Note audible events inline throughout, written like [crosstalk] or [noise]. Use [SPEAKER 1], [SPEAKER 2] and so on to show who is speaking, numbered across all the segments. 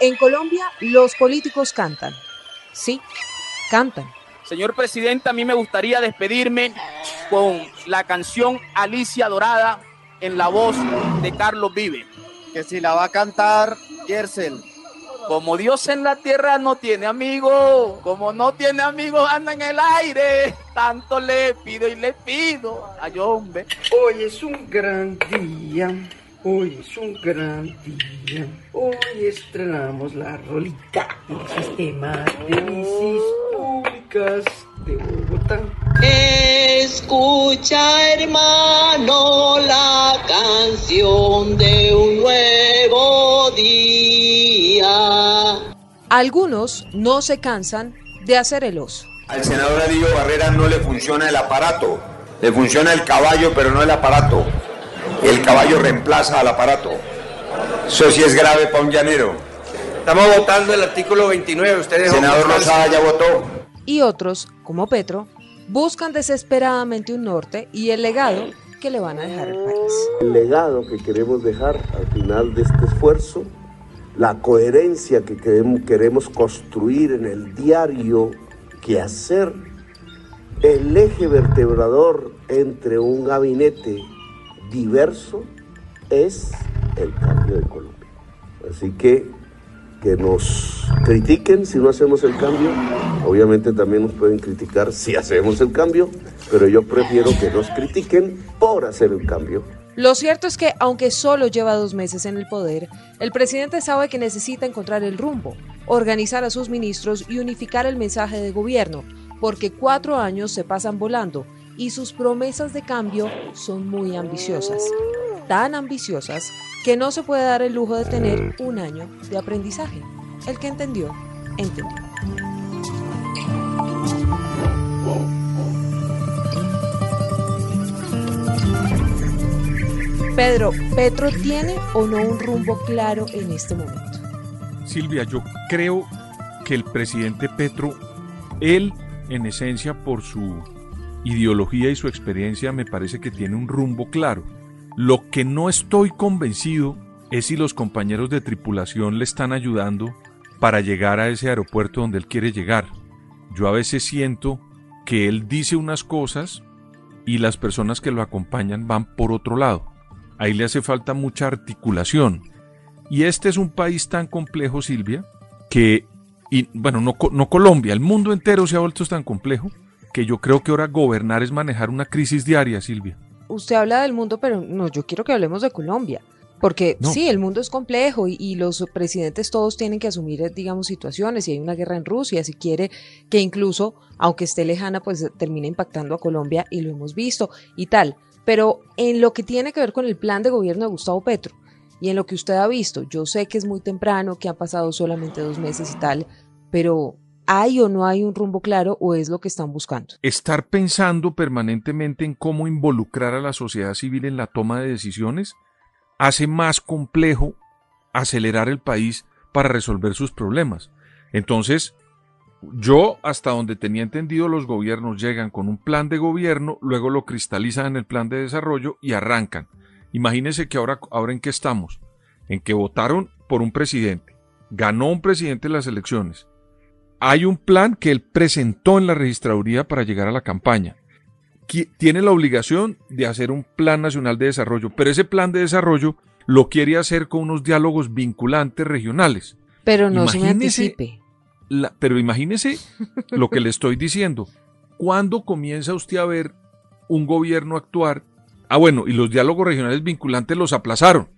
[SPEAKER 1] En Colombia los políticos cantan. Sí, cantan.
[SPEAKER 2] Señor presidente, a mí me gustaría despedirme con la canción Alicia Dorada en la voz de Carlos Vive.
[SPEAKER 3] Que si la va a cantar Yersel.
[SPEAKER 2] Como Dios en la tierra no tiene amigos, como no tiene amigos anda en el aire, tanto le pido y le pido a Yombe.
[SPEAKER 4] Hoy es un gran día, hoy es un gran día, hoy estrenamos la rolita del sistema de bicis públicas de Bogotá.
[SPEAKER 5] Escucha hermano la canción de un nuevo día.
[SPEAKER 1] Algunos no se cansan de hacer el oso.
[SPEAKER 6] Al senador Adillo Barrera no le funciona el aparato, le funciona el caballo pero no el aparato. El caballo reemplaza al aparato. Eso sí es grave para un llanero.
[SPEAKER 3] Estamos votando el artículo 29. Ustedes
[SPEAKER 6] senador Lozada ya votó.
[SPEAKER 1] Y otros, como Petro, buscan desesperadamente un norte y el legado que le van a dejar al país.
[SPEAKER 7] El legado que queremos dejar al final de este esfuerzo, la coherencia que queremos, queremos construir en el diario quehacer, el eje vertebrador entre un gabinete diverso es el cambio de Colombia. Así que que nos critiquen si no hacemos el cambio. Obviamente también nos pueden criticar si hacemos el cambio, pero yo prefiero que nos critiquen por hacer el cambio.
[SPEAKER 1] Lo cierto es que, aunque solo lleva dos meses en el poder, el presidente sabe que necesita encontrar el rumbo, organizar a sus ministros y unificar el mensaje de gobierno, porque cuatro años se pasan volando y sus promesas de cambio son muy ambiciosas. Tan ambiciosas que no se puede dar el lujo de tener un año de aprendizaje. El que entendió, entendió. Pedro, ¿Petro tiene o no un rumbo claro en este momento?
[SPEAKER 8] Silvia, yo creo que el presidente Petro, él en esencia por su ideología y su experiencia me parece que tiene un rumbo claro. Lo que no estoy convencido es si los compañeros de tripulación le están ayudando para llegar a ese aeropuerto donde él quiere llegar. Yo a veces siento que él dice unas cosas y las personas que lo acompañan van por otro lado. Ahí le hace falta mucha articulación. Y este es un país tan complejo, Silvia, que, y, bueno, no, no Colombia, el mundo entero se ha vuelto tan complejo que yo creo que ahora gobernar es manejar una crisis diaria, Silvia.
[SPEAKER 1] Usted habla del mundo, pero no, yo quiero que hablemos de Colombia. Porque sí, el mundo es complejo y, y, los presidentes todos tienen que asumir, digamos, situaciones. Si hay una guerra en Rusia, si quiere que incluso, aunque esté lejana, pues termine impactando a Colombia y lo hemos visto y tal. Pero en lo que tiene que ver con el plan de gobierno de Gustavo Petro y en lo que usted ha visto, yo sé que es muy temprano, que han pasado solamente dos meses y tal, pero ¿hay o no hay un rumbo claro o es lo que están buscando?
[SPEAKER 8] Estar pensando permanentemente en cómo involucrar a la sociedad civil en la toma de decisiones hace más complejo acelerar el país para resolver sus problemas. Entonces, yo, hasta donde tenía entendido, los gobiernos llegan con un plan de gobierno, luego lo cristalizan en el plan de desarrollo y arrancan. Imagínense que ahora, ahora en qué estamos, en que votaron por un presidente, ganó un presidente en las elecciones. Hay un plan que él presentó en la registraduría para llegar a la campaña. Tiene la obligación de hacer un plan nacional de desarrollo, pero ese plan de desarrollo lo quiere hacer con unos diálogos vinculantes regionales.
[SPEAKER 1] Pero no se me anticipe.
[SPEAKER 8] La, pero imagínese lo que le estoy diciendo. ¿Cuándo comienza usted a ver un gobierno actuar? Ah, bueno, y los diálogos regionales vinculantes los aplazaron.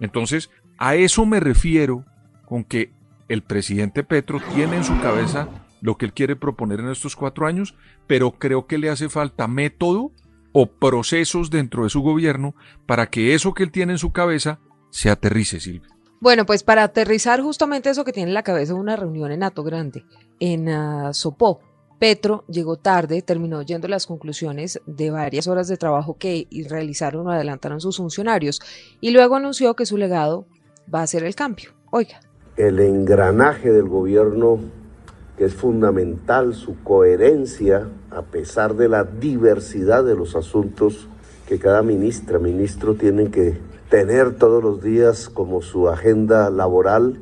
[SPEAKER 8] Entonces, a eso me refiero con que el presidente Petro tiene en su cabeza lo que él quiere proponer en estos cuatro años, pero creo que le hace falta método o procesos dentro de su gobierno para que eso que él tiene en su cabeza se aterrice, Silvia.
[SPEAKER 1] Bueno, pues para aterrizar justamente eso que tiene en la cabeza una reunión en Ato Grande, en uh, Sopó. Petro llegó tarde, terminó oyendo las conclusiones de varias horas de trabajo que realizaron o adelantaron sus funcionarios y luego anunció que su legado va a ser el cambio. Oiga.
[SPEAKER 7] El engranaje del gobierno, que es fundamental, su coherencia, a pesar de la diversidad de los asuntos que cada ministra, ministro tienen que tener todos los días como su agenda laboral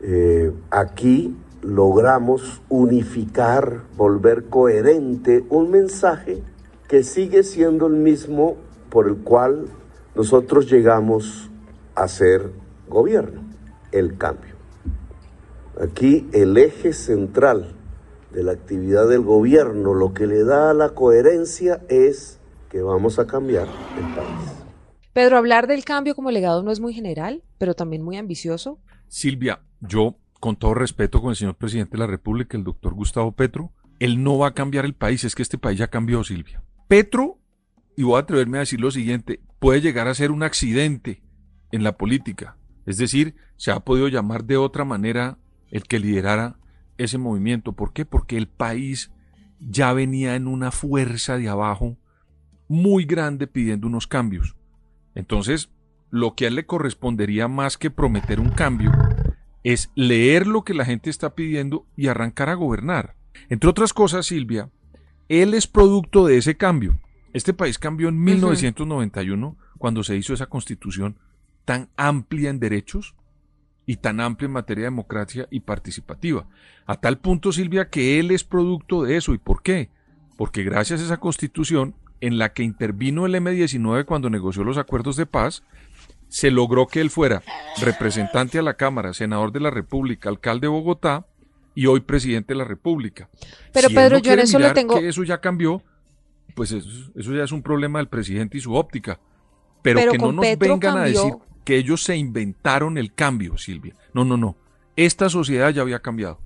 [SPEAKER 7] Eh, aquí logramos unificar, volver coherente un mensaje que sigue siendo el mismo por el cual nosotros llegamos a ser gobierno, el cambio. Aquí el eje central de la actividad del gobierno, lo que le da la coherencia es que vamos a cambiar el país.
[SPEAKER 1] Pedro, hablar del cambio como legado no es muy general, pero también muy ambicioso.
[SPEAKER 8] Silvia, yo, con todo respeto con el señor presidente de la República, el doctor Gustavo Petro, él no va a cambiar el país, es que este país ya cambió, Silvia. Petro, y voy a atreverme a decir lo siguiente, puede llegar a ser un accidente en la política. Es decir, se ha podido llamar de otra manera el que liderara ese movimiento. ¿Por qué? Porque el país ya venía en una fuerza de abajo muy grande pidiendo unos cambios. Entonces, lo que a él le correspondería más que prometer un cambio es leer lo que la gente está pidiendo y arrancar a gobernar. Entre otras cosas, Silvia, él es producto de ese cambio. Este país cambió en 1991 cuando se hizo esa constitución tan amplia en derechos y tan amplia en materia de democracia y participativa. A tal punto, Silvia, que él es producto de eso. ¿Y por qué? Porque gracias a esa constitución en la que intervino el M-19 cuando negoció los acuerdos de paz, se logró que él fuera representante a la Cámara, senador de la República, alcalde de Bogotá y hoy presidente de la República.
[SPEAKER 1] Pero Pedro, yo en eso le tengo...
[SPEAKER 8] Que eso ya cambió, pues eso, ya es un problema del presidente y su óptica. Pero, que no nos vengan a decir que ellos se inventaron el cambio, Silvia. No, no, no. Esta sociedad ya había cambiado.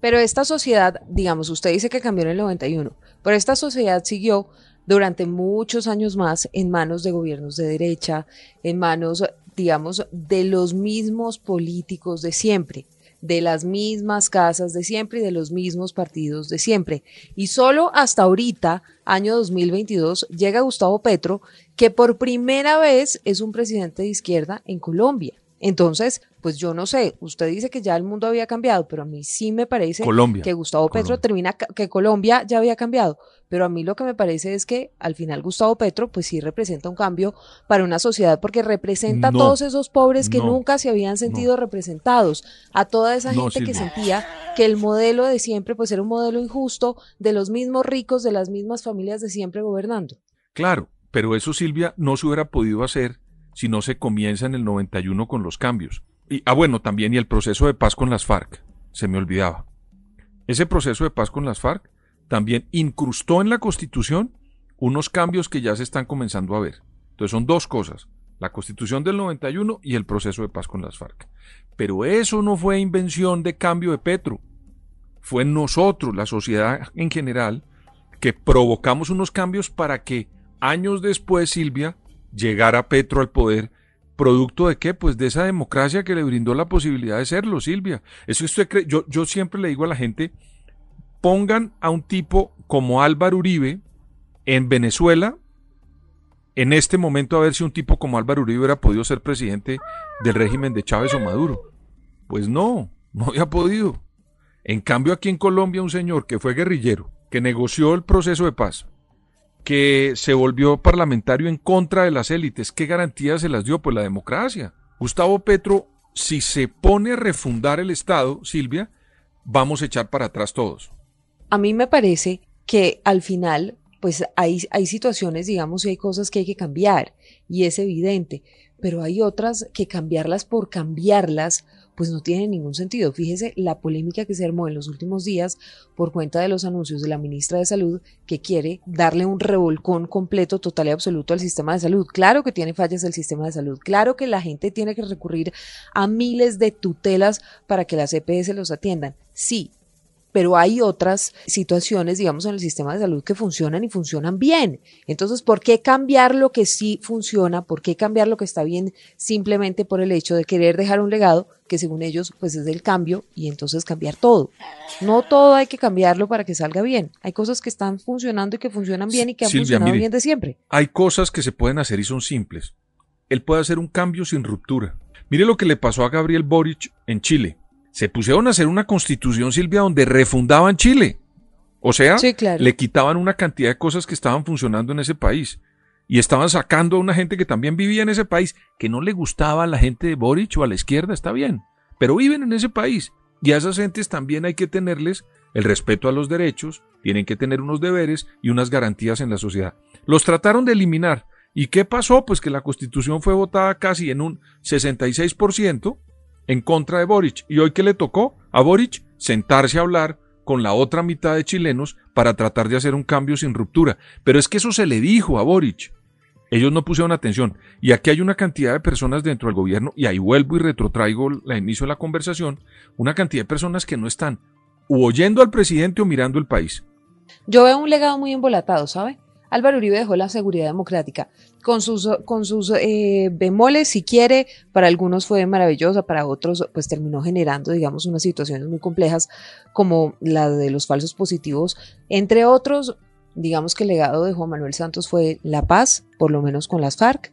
[SPEAKER 1] Pero esta sociedad, digamos, usted dice que cambió en el 91, pero esta sociedad siguió durante muchos años más en manos de gobiernos de derecha, en manos, digamos, de los mismos políticos de siempre, de las mismas casas de siempre y de los mismos partidos de siempre. Y solo hasta ahorita, año 2022, llega Gustavo Petro, que por primera vez es un presidente de izquierda en Colombia. Entonces, pues yo no sé, usted dice que ya el mundo había cambiado, pero a mí sí me parece que Gustavo Petro termina, que Colombia ya había cambiado, pero a mí lo que me parece es que al final Gustavo Petro pues sí representa un cambio para una sociedad porque representa a todos esos pobres que nunca se habían sentido representados, a toda esa gente que sentía que el modelo de siempre pues era un modelo injusto de los mismos ricos, de las mismas familias de siempre gobernando.
[SPEAKER 8] Claro, pero eso Silvia no se hubiera podido hacer si no se comienza en el 91 con los cambios. Y, ah, bueno, también y el proceso de paz con las FARC, se me olvidaba. Ese proceso de paz con las FARC también incrustó en la Constitución unos cambios que ya se están comenzando a ver. Entonces son dos cosas, la Constitución del 91 y el proceso de paz con las FARC. Pero eso no fue invención de cambio de Petro, fue nosotros, la sociedad en general, que provocamos unos cambios para que años después, Silvia, llegar a Petro al poder, producto de qué? Pues de esa democracia que le brindó la posibilidad de serlo, Silvia. Eso usted cree, yo, yo siempre le digo a la gente, pongan a un tipo como Álvaro Uribe en Venezuela, en este momento a ver si un tipo como Álvaro Uribe hubiera podido ser presidente del régimen de Chávez o Maduro. Pues no, no había podido. En cambio aquí en Colombia un señor que fue guerrillero, que negoció el proceso de paz, que se volvió parlamentario en contra de las élites. ¿Qué garantías se las dio? Pues la democracia. Gustavo Petro, si se pone a refundar el Estado, Silvia, vamos a echar para atrás todos.
[SPEAKER 1] A mí me parece que al final, pues hay, hay situaciones, digamos, y hay cosas que hay que cambiar, y es evidente, pero hay otras que cambiarlas por cambiarlas pues no tiene ningún sentido. Fíjese la polémica que se armó en los últimos días por cuenta de los anuncios de la ministra de Salud que quiere darle un revolcón completo, total y absoluto al sistema de salud. Claro que tiene fallas el sistema de salud, claro que la gente tiene que recurrir a miles de tutelas para que las EPS los atiendan. Sí, pero hay otras situaciones, digamos, en el sistema de salud que funcionan y funcionan bien. Entonces, ¿por qué cambiar lo que sí funciona? ¿Por qué cambiar lo que está bien simplemente por el hecho de querer dejar un legado que según ellos pues es del cambio y entonces cambiar todo? No todo hay que cambiarlo para que salga bien. Hay cosas que están funcionando y que funcionan bien y que han funcionado bien de siempre.
[SPEAKER 8] Hay cosas que se pueden hacer y son simples. Él puede hacer un cambio sin ruptura. Mire lo que le pasó a Gabriel Boric en Chile se pusieron a hacer una constitución, Silvia, donde refundaban Chile. O sea, le quitaban una cantidad de cosas que estaban funcionando en ese país. Y estaban sacando a una gente que también vivía en ese país, que no le gustaba a la gente de Boric o a la izquierda, está bien. pero viven en ese país. Y a esas gentes también hay que tenerles el respeto a los derechos, tienen que tener unos deberes y unas garantías en la sociedad. Los trataron de eliminar. ¿Y qué pasó? Pues que la constitución fue votada casi en un 66% en contra de Boric. ¿Y hoy qué le tocó a Boric? Sentarse a hablar con la otra mitad de chilenos para tratar de hacer un cambio sin ruptura. Pero es que eso se le dijo a Boric. Ellos no pusieron atención. Y aquí hay una cantidad de personas dentro del gobierno, y ahí vuelvo y retrotraigo la inicio de la conversación, una cantidad de personas que no están o oyendo al presidente o mirando el país.
[SPEAKER 1] Yo veo un legado muy embolatado, ¿sabe? Álvaro Uribe dejó la seguridad democrática con sus, con sus eh, bemoles, si quiere, para algunos fue maravillosa, para otros pues terminó generando, digamos, unas situaciones muy complejas como la de los falsos positivos. Entre otros, digamos que el legado de Juan Manuel Santos fue la paz, por lo menos con las FARC.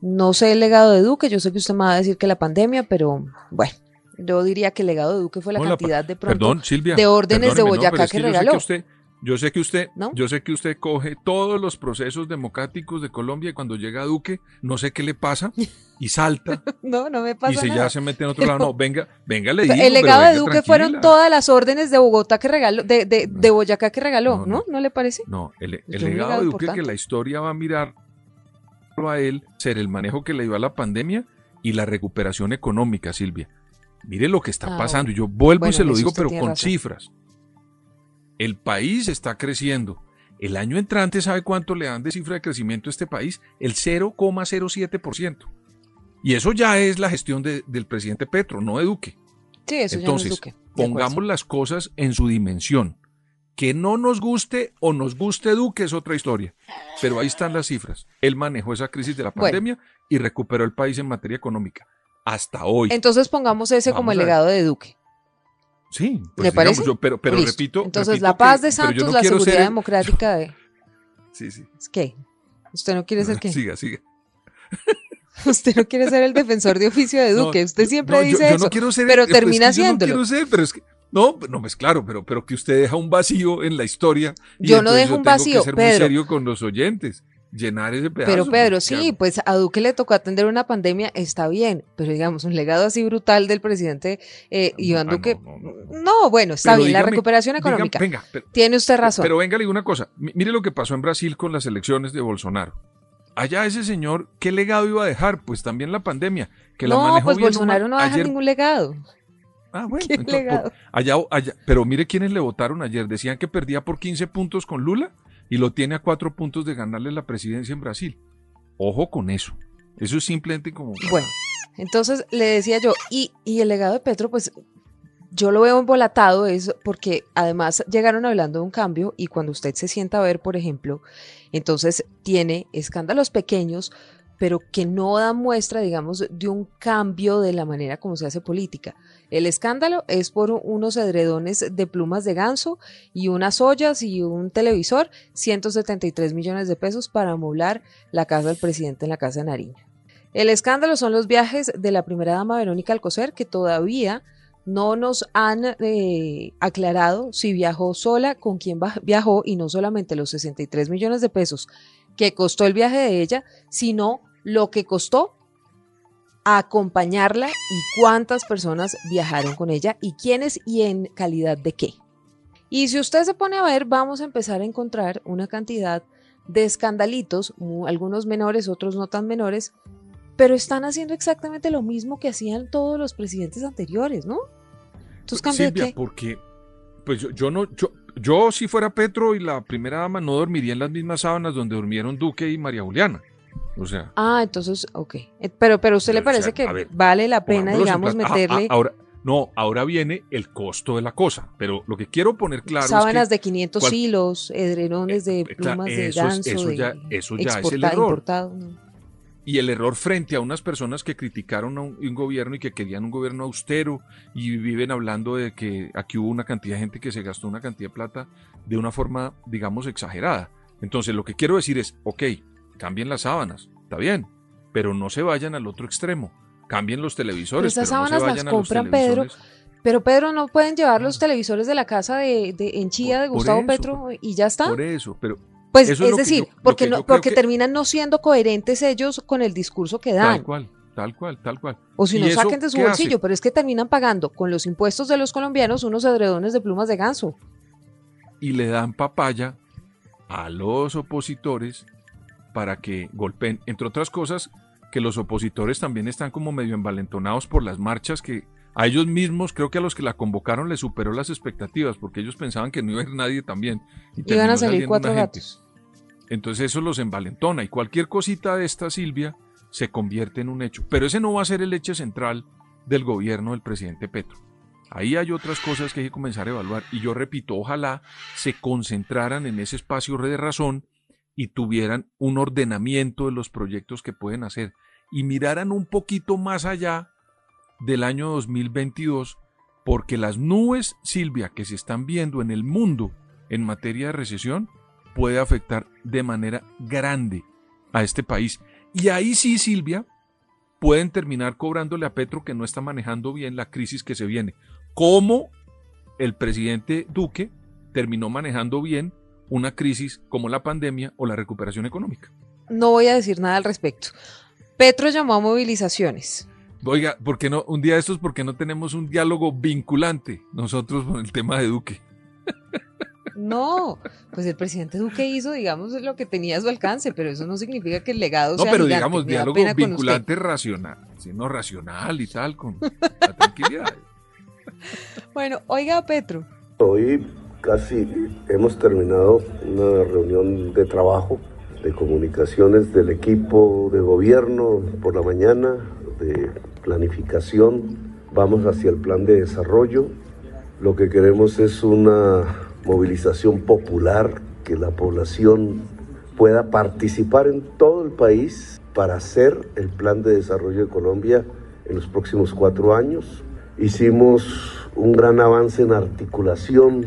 [SPEAKER 1] No sé el legado de Duque, yo sé que usted me va a decir que la pandemia, pero bueno, yo diría que el legado de Duque fue la cantidad de pronto de órdenes de Boyacá que, regaló.
[SPEAKER 8] Yo sé que usted, yo sé que usted coge todos los procesos democráticos de Colombia y cuando llega Duque, no sé qué le pasa [laughs] y salta.
[SPEAKER 1] no, no me pasa
[SPEAKER 8] Y se ya se mete en otro lado. No, [laughs] venga, venga, le
[SPEAKER 1] digo. El legado de Duque fueron todas las órdenes de Bogotá que regaló, de, de, de Boyacá que regaló, ¿no? ¿no? le parece?
[SPEAKER 8] No, el, legado, de Duque que la historia va a mirar a él ser el manejo que le dio a la pandemia y la recuperación económica, Silvia. Mire lo que está ah, pasando. Y yo vuelvo y se lo digo, pero con cifras. El país está creciendo. El año entrante, ¿sabe cuánto le dan de cifra de crecimiento a este país? El 0,07%. Y eso ya es la gestión del presidente Petro, no de Duque.
[SPEAKER 1] Sí, eso
[SPEAKER 8] Entonces,
[SPEAKER 1] ya no es
[SPEAKER 8] Duque. pongamos las cosas en su dimensión. Que no nos guste o nos guste Duque es otra historia. Pero ahí están las cifras. Él manejó esa crisis de la pandemia y recuperó el país en materia económica. Hasta hoy.
[SPEAKER 1] Entonces pongamos ese como el legado de Duque.
[SPEAKER 8] Sí, pues ¿Me parece? pero, pero repito.
[SPEAKER 1] Entonces, la paz de Santos, la seguridad democrática de. [laughs]
[SPEAKER 8] Sí, sí.
[SPEAKER 1] ¿Es qué? ¿Usted no quiere ser qué?
[SPEAKER 8] Siga, siga. [laughs]
[SPEAKER 1] Usted no quiere ser el defensor de oficio de Duque. usted siempre dice eso. pero termina siéndolo.
[SPEAKER 8] no quiero ser, pero es que. No, no, es claro, pero, pero que usted deja un vacío en la historia.
[SPEAKER 1] yo no dejo un vacío,
[SPEAKER 8] que ser
[SPEAKER 1] muy
[SPEAKER 8] serio con los oyentes llenar ese pedazo.
[SPEAKER 1] Pero Pedro, sí, pues a Duque le tocó atender una pandemia, está bien, pero digamos, un legado así brutal del presidente eh, Iván ah, Duque. No, bueno, está bien, la recuperación económica. venga, Tiene usted razón.
[SPEAKER 8] Pero venga, le digo una cosa, mire lo que pasó en Brasil con las elecciones de Bolsonaro. Allá ese señor, ¿qué legado iba a dejar? Pues también la pandemia, que la manejó
[SPEAKER 1] pues Bolsonaro no deja ningún legado.
[SPEAKER 8] Ah, [laughs] bueno, allá, allá, pero mire quiénes le votaron ayer. Decían que perdía por 15 puntos con Lula y lo tiene a cuatro puntos de ganarle la presidencia en Brasil. Ojo con eso. Eso es simplemente como...
[SPEAKER 1] Bueno, entonces le decía yo, y, y el legado de Petro, pues yo lo veo embolatado, es porque además llegaron hablando de un cambio y cuando usted se sienta a ver, por ejemplo, entonces tiene escándalos pequeños, pero que no dan muestra, digamos, de un cambio de la manera como se hace política. El escándalo es por unos edredones de plumas de ganso y unas ollas y un televisor, 173 millones de pesos para amoblar la casa del presidente en la Casa de Nariño. El escándalo son los viajes de la primera dama Verónica Alcocer, que todavía no nos han eh, aclarado si viajó sola, con quién viajó y no solamente los 63 millones de pesos que costó el viaje de ella, sino lo que costó acompañarla y cuántas personas viajaron con ella y quiénes y en calidad de qué. Y si usted se pone a ver, vamos a empezar a encontrar una cantidad de escandalitos, algunos menores, otros no tan menores, pero están haciendo exactamente lo mismo que hacían todos los presidentes anteriores, ¿no?
[SPEAKER 8] Entonces, Silvia, porque pues yo, no, yo, yo si fuera Petro y la primera dama no dormiría en las mismas sábanas donde durmieron Duque y María Juliana. O sea.
[SPEAKER 1] Ah, entonces, ok. Eh, pero, pero a usted le parece que vale la pena, digamos, ah, ah, meterle.
[SPEAKER 8] ahora, no, ahora viene el costo de la cosa. Pero lo que quiero poner claro
[SPEAKER 1] Sábanas
[SPEAKER 8] es que
[SPEAKER 1] de 500 hilos, edredones de eh, plumas de ganso.
[SPEAKER 8] Eso, ya, eso ya es el error. Y el error frente a unas personas que criticaron a un, un, gobierno y que querían un gobierno austero y viven hablando de que aquí hubo una cantidad de gente que se gastó una cantidad de plata de una forma, digamos, exagerada. Entonces, lo que quiero decir es, ok, cambien las sábanas, está bien, pero no se vayan al otro extremo. Cambien los televisores.
[SPEAKER 1] Pero esas sábanas las compran, Pedro. Pero Pedro, ¿no pueden llevar los televisores de la casa de, de en Chía de Gustavo Petro y ya está?
[SPEAKER 8] Por eso, pero...
[SPEAKER 1] Pues es, decir, porque, no, porque terminan no siendo coherentes ellos con el discurso que dan.
[SPEAKER 8] Tal cual. tal cual, tal cual.
[SPEAKER 1] O si no saquen de su bolsillo, pero es que terminan pagando con los impuestos de los colombianos unos adredones de plumas de ganso.
[SPEAKER 8] Y le dan papaya a los opositores para que golpeen, entre otras cosas, que los opositores también están como medio envalentonados por las marchas que a ellos mismos, creo que a los que la convocaron les superó las expectativas, porque ellos pensaban que no iba a ir nadie también.
[SPEAKER 1] Y Iban a salir cuatro gatos.
[SPEAKER 8] Entonces eso los envalentona y cualquier cosita de esta, Silvia, se convierte en un hecho. Pero ese no va a ser el hecho central del gobierno del presidente Petro. Ahí hay otras cosas que hay que comenzar a evaluar. Y yo repito, ojalá se concentraran en ese espacio de razón y tuvieran un ordenamiento de los proyectos que pueden hacer y miraran un poquito más allá del año 2022, porque las nubes, Silvia, que se están viendo en el mundo en materia de recesión, puede afectar de manera grande a este país. Y ahí sí, Silvia, pueden terminar cobrándole a Petro que no está manejando bien la crisis que se viene. Como el presidente Duque terminó manejando bien una crisis como la pandemia o la recuperación económica.
[SPEAKER 1] No voy a decir nada al respecto. Petro llamó a movilizaciones.
[SPEAKER 8] Oiga, ¿por qué no? Un día de estos, ¿por qué no tenemos un diálogo vinculante nosotros con el tema de Duque? [laughs]
[SPEAKER 1] No, pues el presidente Duque hizo, digamos, lo que tenía a su alcance, pero eso no significa que el legado
[SPEAKER 8] no, sea. No, pero digamos, diálogo vinculante racional, sino racional y tal, con [laughs] la tranquilidad.
[SPEAKER 1] Bueno, oiga, Petro.
[SPEAKER 7] Hoy casi hemos terminado una reunión de trabajo, de comunicaciones del equipo de gobierno por la mañana, de planificación. Vamos hacia el plan de desarrollo. Lo que queremos es una movilización popular, que la población pueda participar en todo el país para hacer el plan de desarrollo de Colombia en los próximos cuatro años. Hicimos un gran avance en articulación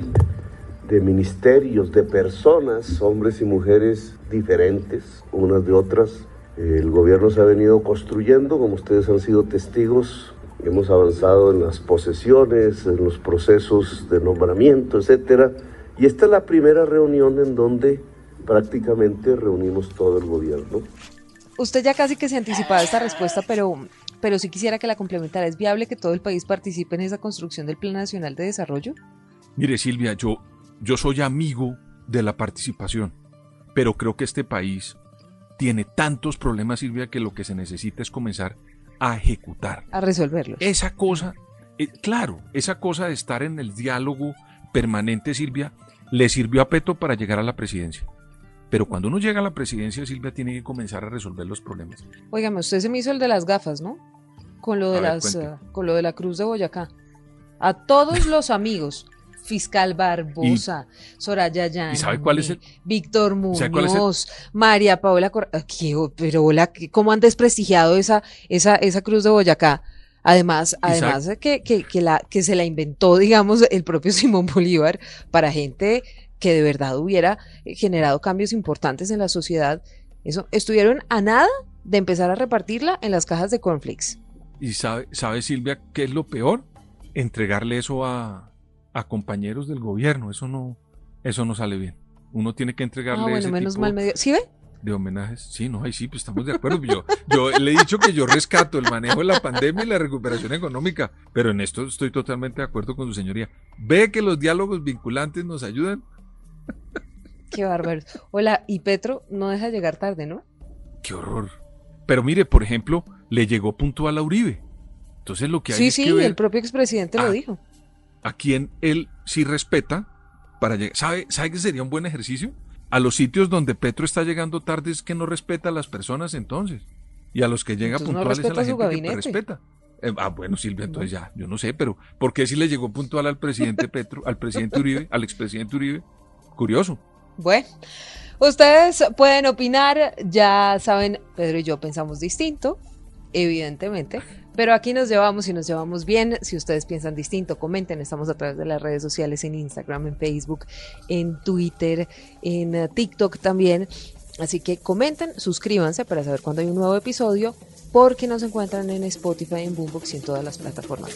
[SPEAKER 7] de ministerios, de personas, hombres y mujeres diferentes, unas de otras. El gobierno se ha venido construyendo, como ustedes han sido testigos, hemos avanzado en las posesiones, en los procesos de nombramiento, etcétera y esta es la primera reunión en donde prácticamente reunimos todo el gobierno.
[SPEAKER 1] Usted ya casi que se anticipaba esta respuesta, pero, pero sí quisiera que la complementara. ¿Es viable que todo el país participe en esa construcción del Plan Nacional de Desarrollo?
[SPEAKER 8] Mire, Silvia, yo, yo soy amigo de la participación, pero creo que este país tiene tantos problemas, Silvia, que lo que se necesita es comenzar a ejecutar.
[SPEAKER 1] A resolverlos.
[SPEAKER 8] Esa cosa, eh, claro, esa cosa de estar en el diálogo permanente, Silvia, le sirvió a Petro para llegar a la presidencia. Pero cuando uno llega a la presidencia, Silvia tiene que comenzar a resolver los problemas.
[SPEAKER 1] Óigame, usted se me hizo el de las gafas, ¿no? Con lo de, las, eh, con lo de la Cruz de Boyacá. A todos los amigos, Fiscal Barbosa, Soraya Yan,
[SPEAKER 8] sabe cuál es el?
[SPEAKER 1] Víctor Muñoz, María Paola Cor ah, pero hola, ¿cómo han desprestigiado esa, esa, esa Cruz de Boyacá? Además, además que, que, que, la, que se la inventó, [laughs] digamos, el propio Simón Bolívar para gente que de verdad hubiera generado cambios importantes en la sociedad. Eso, estuvieron a nada de empezar a repartirla en las cajas de cornflakes.
[SPEAKER 8] ¿Y sabe, sabe Silvia qué es lo peor? Entregarle eso a, a compañeros del gobierno. Eso no, eso no sale bien. Uno tiene que entregarle ah,
[SPEAKER 1] bueno, menos mal medio. ¿Sí ve?
[SPEAKER 8] de homenajes. Sí, no, ahí sí, pues estamos de acuerdo. Yo, yo le he dicho que yo rescato el manejo de la pandemia y la recuperación económica, pero en esto estoy totalmente de acuerdo con su señoría. ¿Ve que los diálogos vinculantes nos ayudan?
[SPEAKER 1] Qué bárbaro. Hola, y Petro no deja llegar tarde, ¿no?
[SPEAKER 8] Qué horror. Pero mire, por ejemplo, le llegó puntual a Uribe. Entonces lo que hay
[SPEAKER 1] sí,
[SPEAKER 8] es
[SPEAKER 1] sí,
[SPEAKER 8] que ver
[SPEAKER 1] el propio expresidente lo dijo.
[SPEAKER 8] A quien él sí respeta para llegar. ¿Sabe, ¿Sabe que sería un buen ejercicio? a los sitios donde Petro está llegando tarde es que no respeta a las personas entonces. Y a los que llega puntuales a la gente que respeta. Eh, ah, bueno, Silvia, entonces ya, yo no sé, pero ¿por qué si le llegó puntual al presidente Petro, al presidente Uribe, al expresidente Uribe? Curioso.
[SPEAKER 1] Bueno, ustedes pueden opinar, ya saben, Pedro y yo pensamos distinto, evidentemente, pero aquí nos llevamos y nos llevamos bien. Si ustedes piensan distinto, comenten. Estamos a través de las redes sociales en Instagram, en Facebook, en Twitter, en eh, TikTok también. Así que comenten, suscríbanse para saber cuándo hay un nuevo episodio, porque nos encuentran en Spotify, en Boombox y en todas las plataformas.